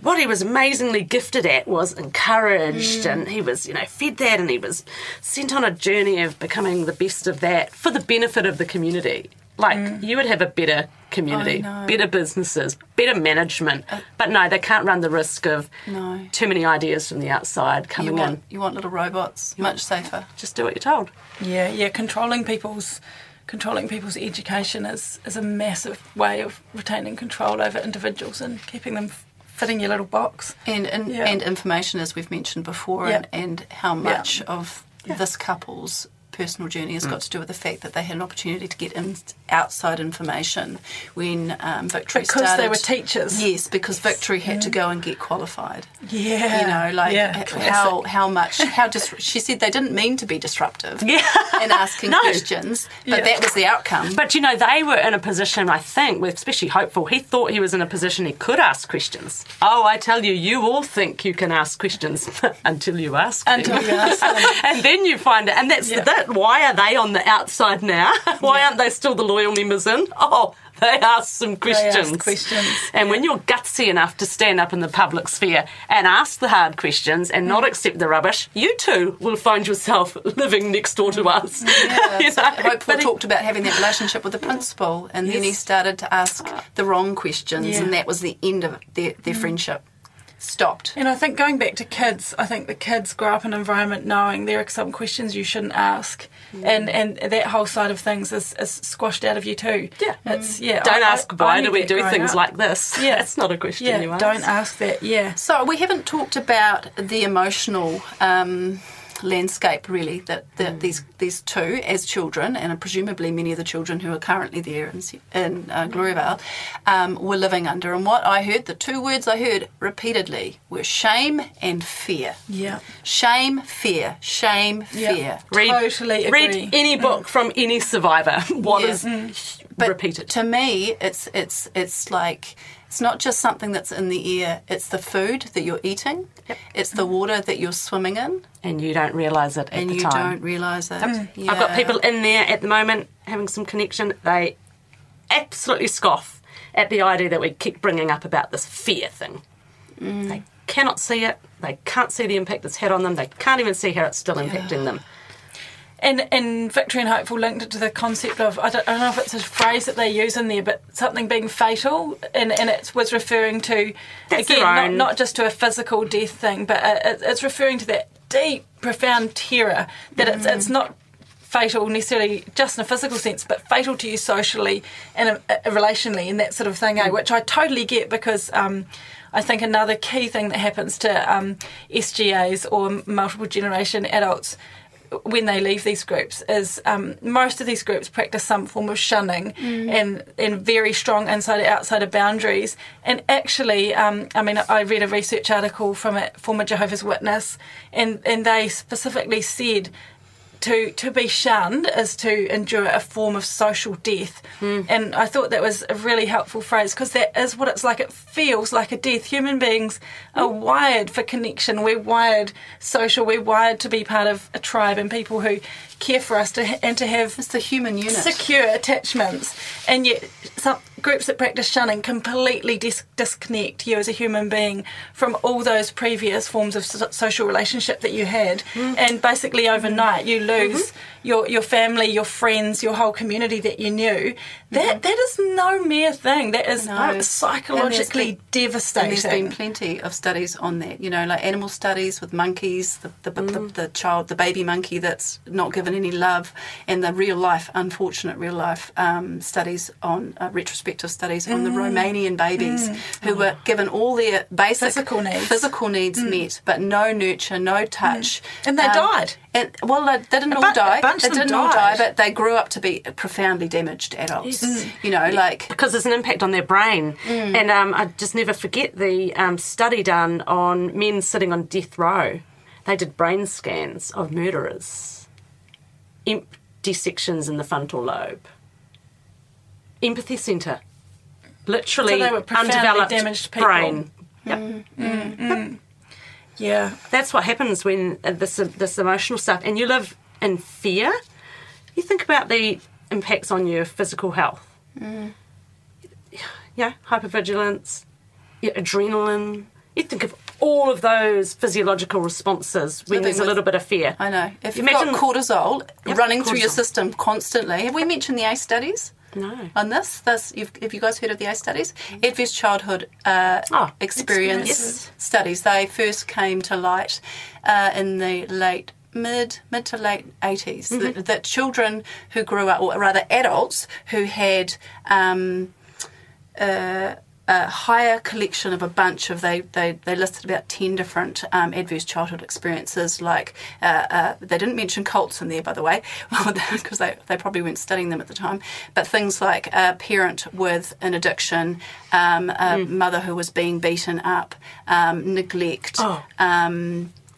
what he was amazingly gifted at was encouraged mm. and he was, you know, fed that and he was sent on a journey of becoming the best of that for the benefit of the community. Like, mm. you would have a better community, I know. better businesses, better management. Uh, but no, they can't run the risk of No. too many ideas from the outside You coming want in. you want little robots, much safer. Just do what you're told. Yeah, yeah. Controlling people's controlling people's education is is a massive way of retaining control over individuals and keeping them fitting your little box. And and, Yeah. and information, as we've mentioned before, Yeah. and, and how much of this couple's personal journey has got to do with the fact that they had an opportunity to get in, outside information when um, Victory Because they were teachers. Yes, because Victory had to go and get qualified. Yeah, You know, like yeah, how how much how dis- she said they didn't mean to be disruptive Yeah. in asking No. questions, but Yeah. that was the outcome. But you know, they were in a position, I think, with especially hopeful. He thought he was in a position he could ask questions. Oh, I tell you, you all think you can ask questions until you ask. them. Until you ask them. and then you find it, and that's Yeah. that. Why are they on the outside now? Why aren't they still the loyal members in? Oh, they ask some questions. questions, And when you're gutsy enough to stand up in the public sphere and ask the hard questions and not mm. accept the rubbish, you too will find yourself living next door to us. Mm, yeah, You so know? But he- talked about having that relationship with the principal, and then he started to ask the wrong questions, Yeah. and that was the end of their, their mm. friendship. Stopped. And I think going back to kids, I think the kids grow up in an environment knowing there are some questions you shouldn't ask, and and that whole side of things is, is squashed out of you too. Yeah. it's yeah. Don't I- ask I- why I do we do things up. like this. Yeah. That's not a question Yeah, you ask. don't ask that. Yeah. So we haven't talked about the emotional um, landscape really that, that these these two as children, and presumably many of the children who are currently there in, Se- in uh, Gloriavale um, were living under. And what I heard, the two words I heard repeatedly were shame and fear. Yeah. Shame, fear, shame, Yeah. fear. Read, Totally agree. read any book from any survivor. What Yeah. is But repeated? To me, it's it's it's like it's not just something that's in the air. It's the food that you're eating. It's the water that you're swimming in, and you don't realise it at and you time. don't realise it. I've got people in there at the moment having some connection. They absolutely scoff at the idea that we keep bringing up about this fear thing. Mm. They cannot see it. They can't see the impact it's had on them. They can't even see how it's still impacting them. And and Victory and Hopeful linked it to the concept of I don't, I don't know if it's a phrase that they use in there, but something being fatal, and and it was referring to That's again not, not just to a physical death thing, but it, it's referring to that deep, profound terror that it's it's not fatal necessarily just in a physical sense, but fatal to you socially and uh, relationally and that sort of thing, eh? which I totally get because. Um, I think another key thing that happens to um, SGAs or multiple generation adults when they leave these groups is um, most of these groups practice some form of shunning and, and very strong inside and outside of boundaries. And actually, um, I mean, I read a research article from a former Jehovah's Witness, and, and they specifically said to to be shunned is to endure a form of social death. Hmm. And i thought that was a really helpful phrase because that is what it's like. It feels like a death. Human beings are hmm. wired for connection. We're wired social. We're wired to be part of a tribe and people who care for us to ha- and to have It's the human unit. secure attachments, and yet some groups that practice shunning completely dis- disconnect you as a human being from all those previous forms of so- social relationship that you had, Mm. and basically overnight you lose Mm-hmm. Your your family, your friends, your whole community that you knew. That that is no mere thing. That is Mm-hmm. No. uh, psychologically been- devastating. There's been plenty of studies on that, you know, like animal studies with monkeys, the, the, the, the child, the baby monkey that's not given any love, and the real life, unfortunate real life um, studies on, uh, retrospective studies on the Romanian babies who were given all their basic Physical needs. physical needs met, but no nurture, no touch. And they died. And, well, they, they didn't A all bu- a die. bunch They of them didn't all die, but they grew up to be profoundly damaged adults. You know, like because there's an impact on their brain. Mm. And um, I just never forget the um, study done on men sitting on death row. They did brain scans of murderers, empty sections in the frontal lobe, empathy centre, literally So they were profoundly undeveloped damaged people. brain. Yep. Yeah. That's what happens when uh, this this emotional stuff, and you live in fear. You think about the impacts on your physical health. Yeah, hypervigilance, your adrenaline. You think of all of those physiological responses when there's a little bit of fear. I know. If You you've got imagine- cortisol Yep, running through your system constantly, have we mentioned the ACE studies? No. On this, this, you've, have you guys heard of the ACE studies? Adverse childhood uh, Oh, experience experiences. studies. They first came to light uh, in the late mid mid to late 80s Mm-hmm. that, that children who grew up or rather adults who had um, uh, a higher collection of a bunch of they they, they listed about 10 different um, adverse childhood experiences like uh, uh, they didn't mention cults in there by the way because they, they probably weren't studying them at the time but things like a parent with an addiction um, a mother who was being beaten up um, neglect Oh.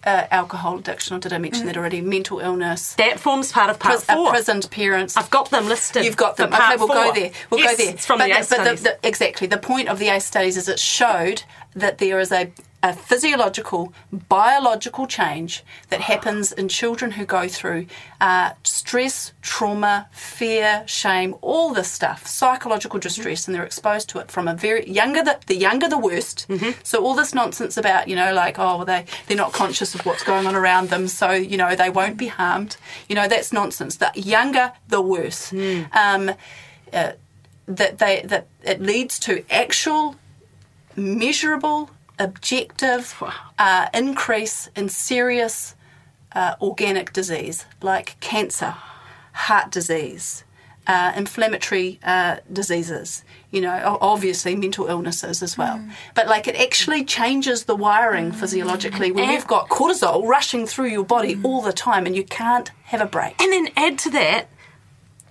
Uh, alcohol addiction or did I mention that already mental illness That forms part of part pris- uh, four. prisoned parents I've got them listed. You've got them. Okay, we'll go there. We'll Yes, go there. It's from but the ACE but studies. the, exactly. The point of the ACE studies is it showed that there is a a physiological, biological change that happens in children who go through uh, stress, trauma, fear, shame, all this stuff, psychological distress, and they're exposed to it from a very younger. The, the younger, the worst. So all this nonsense about you know like oh well, they they're not conscious of what's going on around them, so you know they won't be harmed. You know that's nonsense. The younger, the worse. Um, uh, that they that it leads to actual measurable, objective uh, increase in serious uh, organic disease like cancer, heart disease, uh, inflammatory uh, diseases. You know, obviously mental illnesses as well. But like it actually changes the wiring physiologically when you've got cortisol rushing through your body all the time and you can't have a break. And then add to that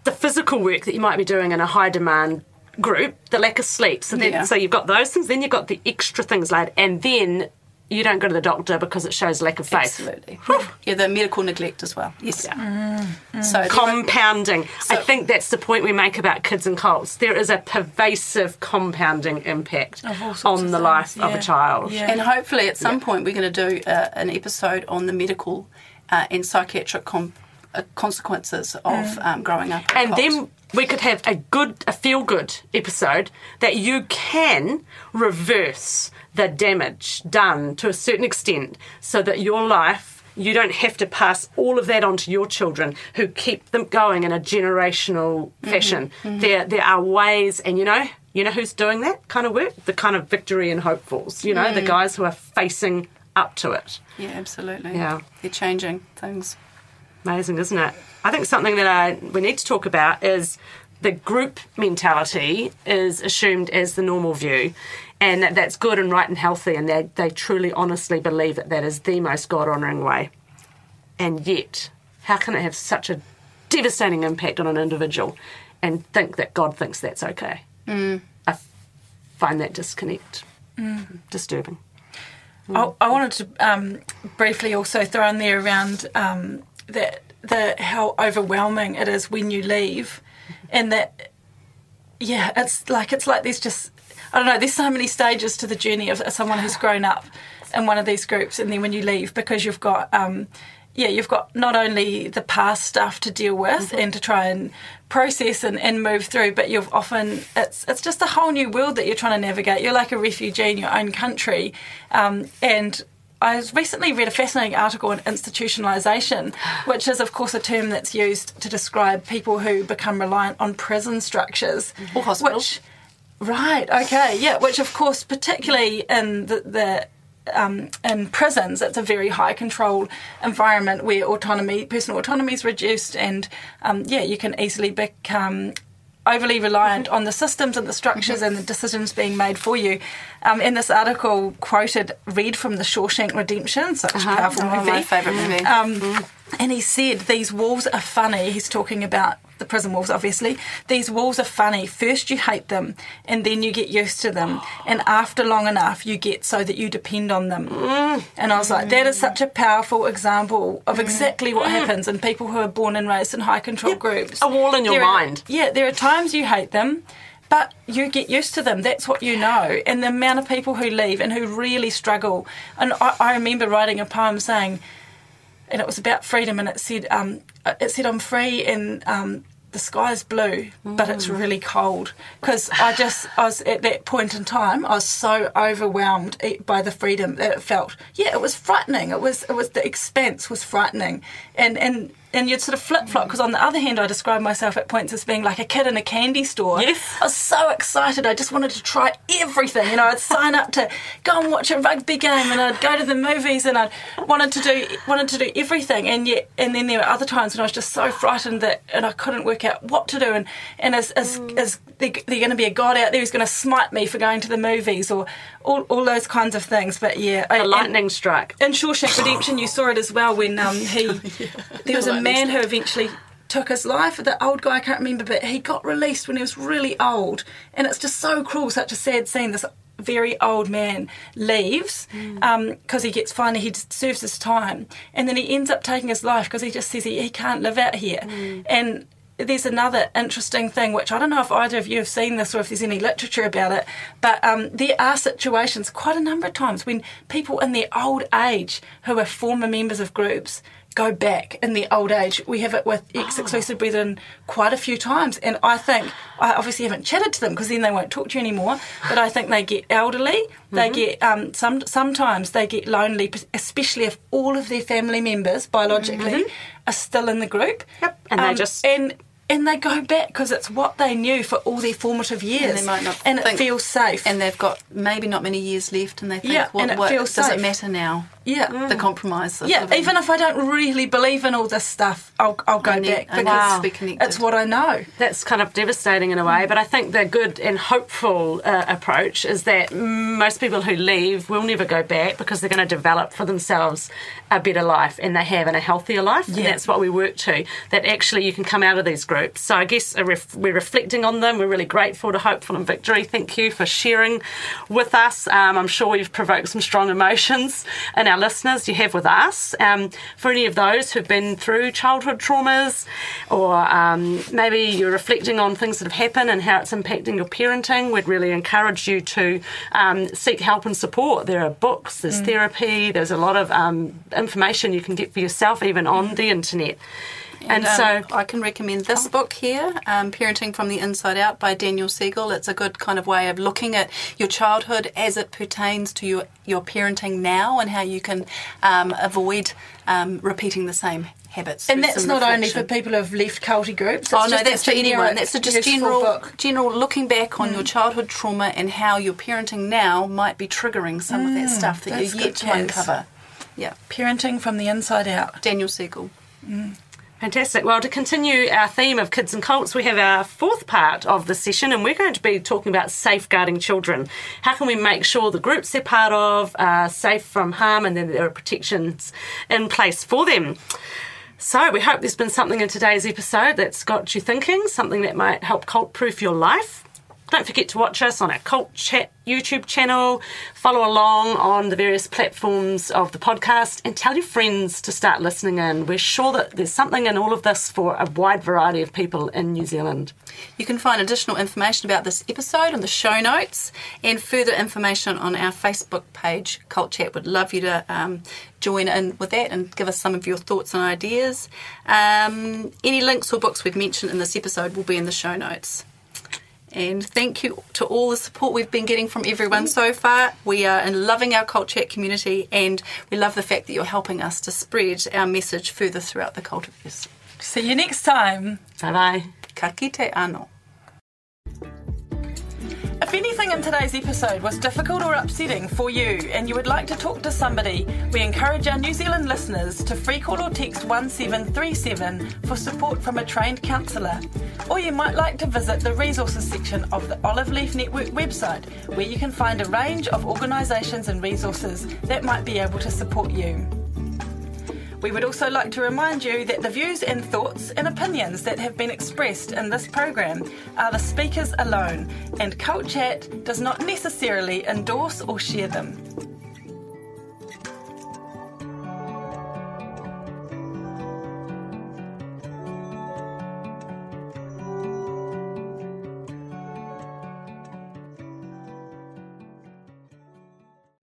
the physical work that you might be doing in a high demand group, the lack of sleep. So, then, Yeah. so you've got those things, then you've got the extra things laid, and then you don't go to the doctor because it shows lack of faith. Absolutely. yeah, the medical neglect as well. Yes. Yeah. So there are- Compounding. I think that's the point we make about kids and cults. There is a pervasive compounding impact Of all sorts on the things, life of a child. Yeah. And hopefully, at some point, we're going to do uh, an episode on the medical uh, and psychiatric com- uh, consequences of um, growing up. in a And cult. then we could have a good, a feel good episode that you can reverse the damage done to a certain extent so that your life, you don't have to pass all of that on to your children who keep them going in a generational mm-hmm. fashion. Mm-hmm. There, there are ways, and you know, you know who's doing that kind of work? The kind of victory and hopefuls, you know, the mm. guys who are facing up to it. yeah, absolutely. Yeah. they're changing things. Amazing, isn't it? I think something that I, we need to talk about is the group mentality is assumed as the normal view, and that that's good and right and healthy, and they, they truly, honestly believe that that is the most God honouring way. And yet, how can it have such a devastating impact on an individual and think that God thinks that's okay? I find that disconnect disturbing. I, I wanted to um, briefly also throw in there around um, that the how overwhelming it is when you leave, and that yeah, it's like it's like there's just I don't know. There's so many stages to the journey of someone who's grown up in one of these groups, and then when you leave, because you've got um, yeah, you've got not only the past stuff to deal with and to try and process and, and move through, but you've often it's it's just a whole new world that you're trying to navigate. You're like a refugee in your own country, um, and I recently read a fascinating article on institutionalisation, which is, of course, a term that's used to describe people who become reliant on prison structures. Or hospitals. Which, right, okay, yeah, which, of course, particularly in the, the um, in prisons, it's a very high control environment where autonomy, personal autonomy is reduced, and um, yeah, you can easily become overly reliant on the systems and the structures and the decisions being made for you. Um, in this article, quoted read from the Shawshank Redemption, such a powerful Oh, movie. my favourite movie. Um, and he said, These walls are funny. He's talking about the prison walls, obviously. These walls are funny. First, you hate them, and then you get used to them. And after long enough, you get so that you depend on them. Mm. And I was like, That is such a powerful example of mm. exactly what mm. happens in people who are born and raised in high control groups. A wall in your There are- mind. yeah, there are times you hate them. But you get used to them. That's what you know. And the amount of people who leave and who really struggle. And I, I remember writing a poem saying, and it was about freedom, and it said, um, it said, I'm free and um, the is blue, but it's really cold. Because I just, I was at that point in time, I was so overwhelmed e- by the freedom that it felt. Yeah, it was frightening. It was, it was the expanse was frightening, and and. And you'd sort of flip flop because, on the other hand, I described myself at points as being like a kid in a candy store. Yes. I was so excited. I just wanted to try everything. You know, I'd sign up to go and watch a rugby game, and I'd go to the movies, and I wanted to do wanted to do everything. And yet, and then there were other times when I was just so frightened that, and I couldn't work out what to do. And and as as, as there, there going to be a god out there who's going to smite me for going to the movies, or all, all those kinds of things. But yeah, a lightning strike. in Shawshank Redemption, you saw it as well when um, he there was a man who eventually took his life. The old guy I can't remember, but he got released when he was really old, and it's just so cruel, such a sad scene. This very old man leaves hmm. um, because he gets finally he serves his time, and then he ends up taking his life because he just says he, he can't live out here, hmm. and there's another interesting thing, which I don't know if either of you have seen this or if there's any literature about it, but um, there are situations quite a number of times when people in their old age who are former members of groups go back in the old age. We have it with ex exclusive brethren quite a few times, and I think I obviously haven't chatted to them because then they won't talk to you anymore. But I think they get elderly. They get um, some sometimes they get lonely, especially if all of their family members biologically are still in the group. Yep, and they Um, just- and. And they go back because it's what they knew for all their formative years, And they might not and it feels safe. And they've got maybe not many years left, and they think, Yeah, what, and it what feels does safe. it matter now? Yeah, The compromise. Of Yeah, living. even if I don't really believe in all this stuff, I'll, I'll go I need- back I need because to be connected. it's what I know. That's kind of devastating in a way, but I think the good and hopeful uh, approach is that most people who leave will never go back because they're going to develop for themselves a better life and they have and a healthier life. And that's what we work to, that actually you can come out of these groups. So I guess a ref- we're reflecting on them. We're really grateful to Hopeful and Victory. Thank you for sharing with us. Um, I'm sure you've provoked some strong emotions in our listeners. You have with us. Um, for any of those who've been through childhood traumas, or um, maybe you're reflecting on things that have happened and how it's impacting your parenting, we'd really encourage you to um, seek help and support. There are books, there's therapy, there's a lot of um, information you can get for yourself, even on the internet. And, um, so, I can recommend this book here, um, Parenting from the Inside Out by Daniel Siegel. It's a good kind of way of looking at your childhood as it pertains to your, your parenting now and how you can um, avoid um, repeating the same habits. And that's not only for people who've left culty groups. Oh no, just that's for anyone. That's a just general, book. general looking back on your childhood trauma and how your parenting now might be triggering some of that stuff that you're yet to uncover. Yeah, Parenting from the inside out. Daniel Siegel. Fantastic. Well, to continue our theme of kids and cults, we have our fourth part of the session, and we're going to be talking about safeguarding children. How can we make sure the groups they're part of are safe from harm and then there are protections in place for them? So, we hope there's been something in today's episode that's got you thinking, something that might help cult proof your life. Don't forget to watch us on our Cult Chat YouTube channel, follow along on the various platforms of the podcast, and tell your friends to start listening in. We're sure that there's something in all of this for a wide variety of people in New Zealand. You can find additional information about this episode in the show notes and further information on our Facebook page, Cult Chat. Would love you to um, join in with that and give us some of your thoughts and ideas. Um, any links or books we've mentioned in this episode will be in the show notes. And thank you to all the support we've been getting from everyone so far. We are in loving our Cult Chat community and we love the fact that you're helping us to spread our message further throughout the cultiverse. See you next time. Bye bye. Ka kite anō. If anything in today's episode was difficult or upsetting for you and you would like to talk to somebody, we encourage our New Zealand listeners to free call or text 1737 for support from a trained counsellor. Or you might like to visit the resources section of the Olive Leaf Network website, where you can find a range of organisations and resources that might be able to support you. We would also like to remind you that the views and thoughts and opinions that have been expressed in this program are the speakers alone, and Cult Chat does not necessarily endorse or share them.